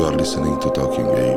You are listening to Talking Game.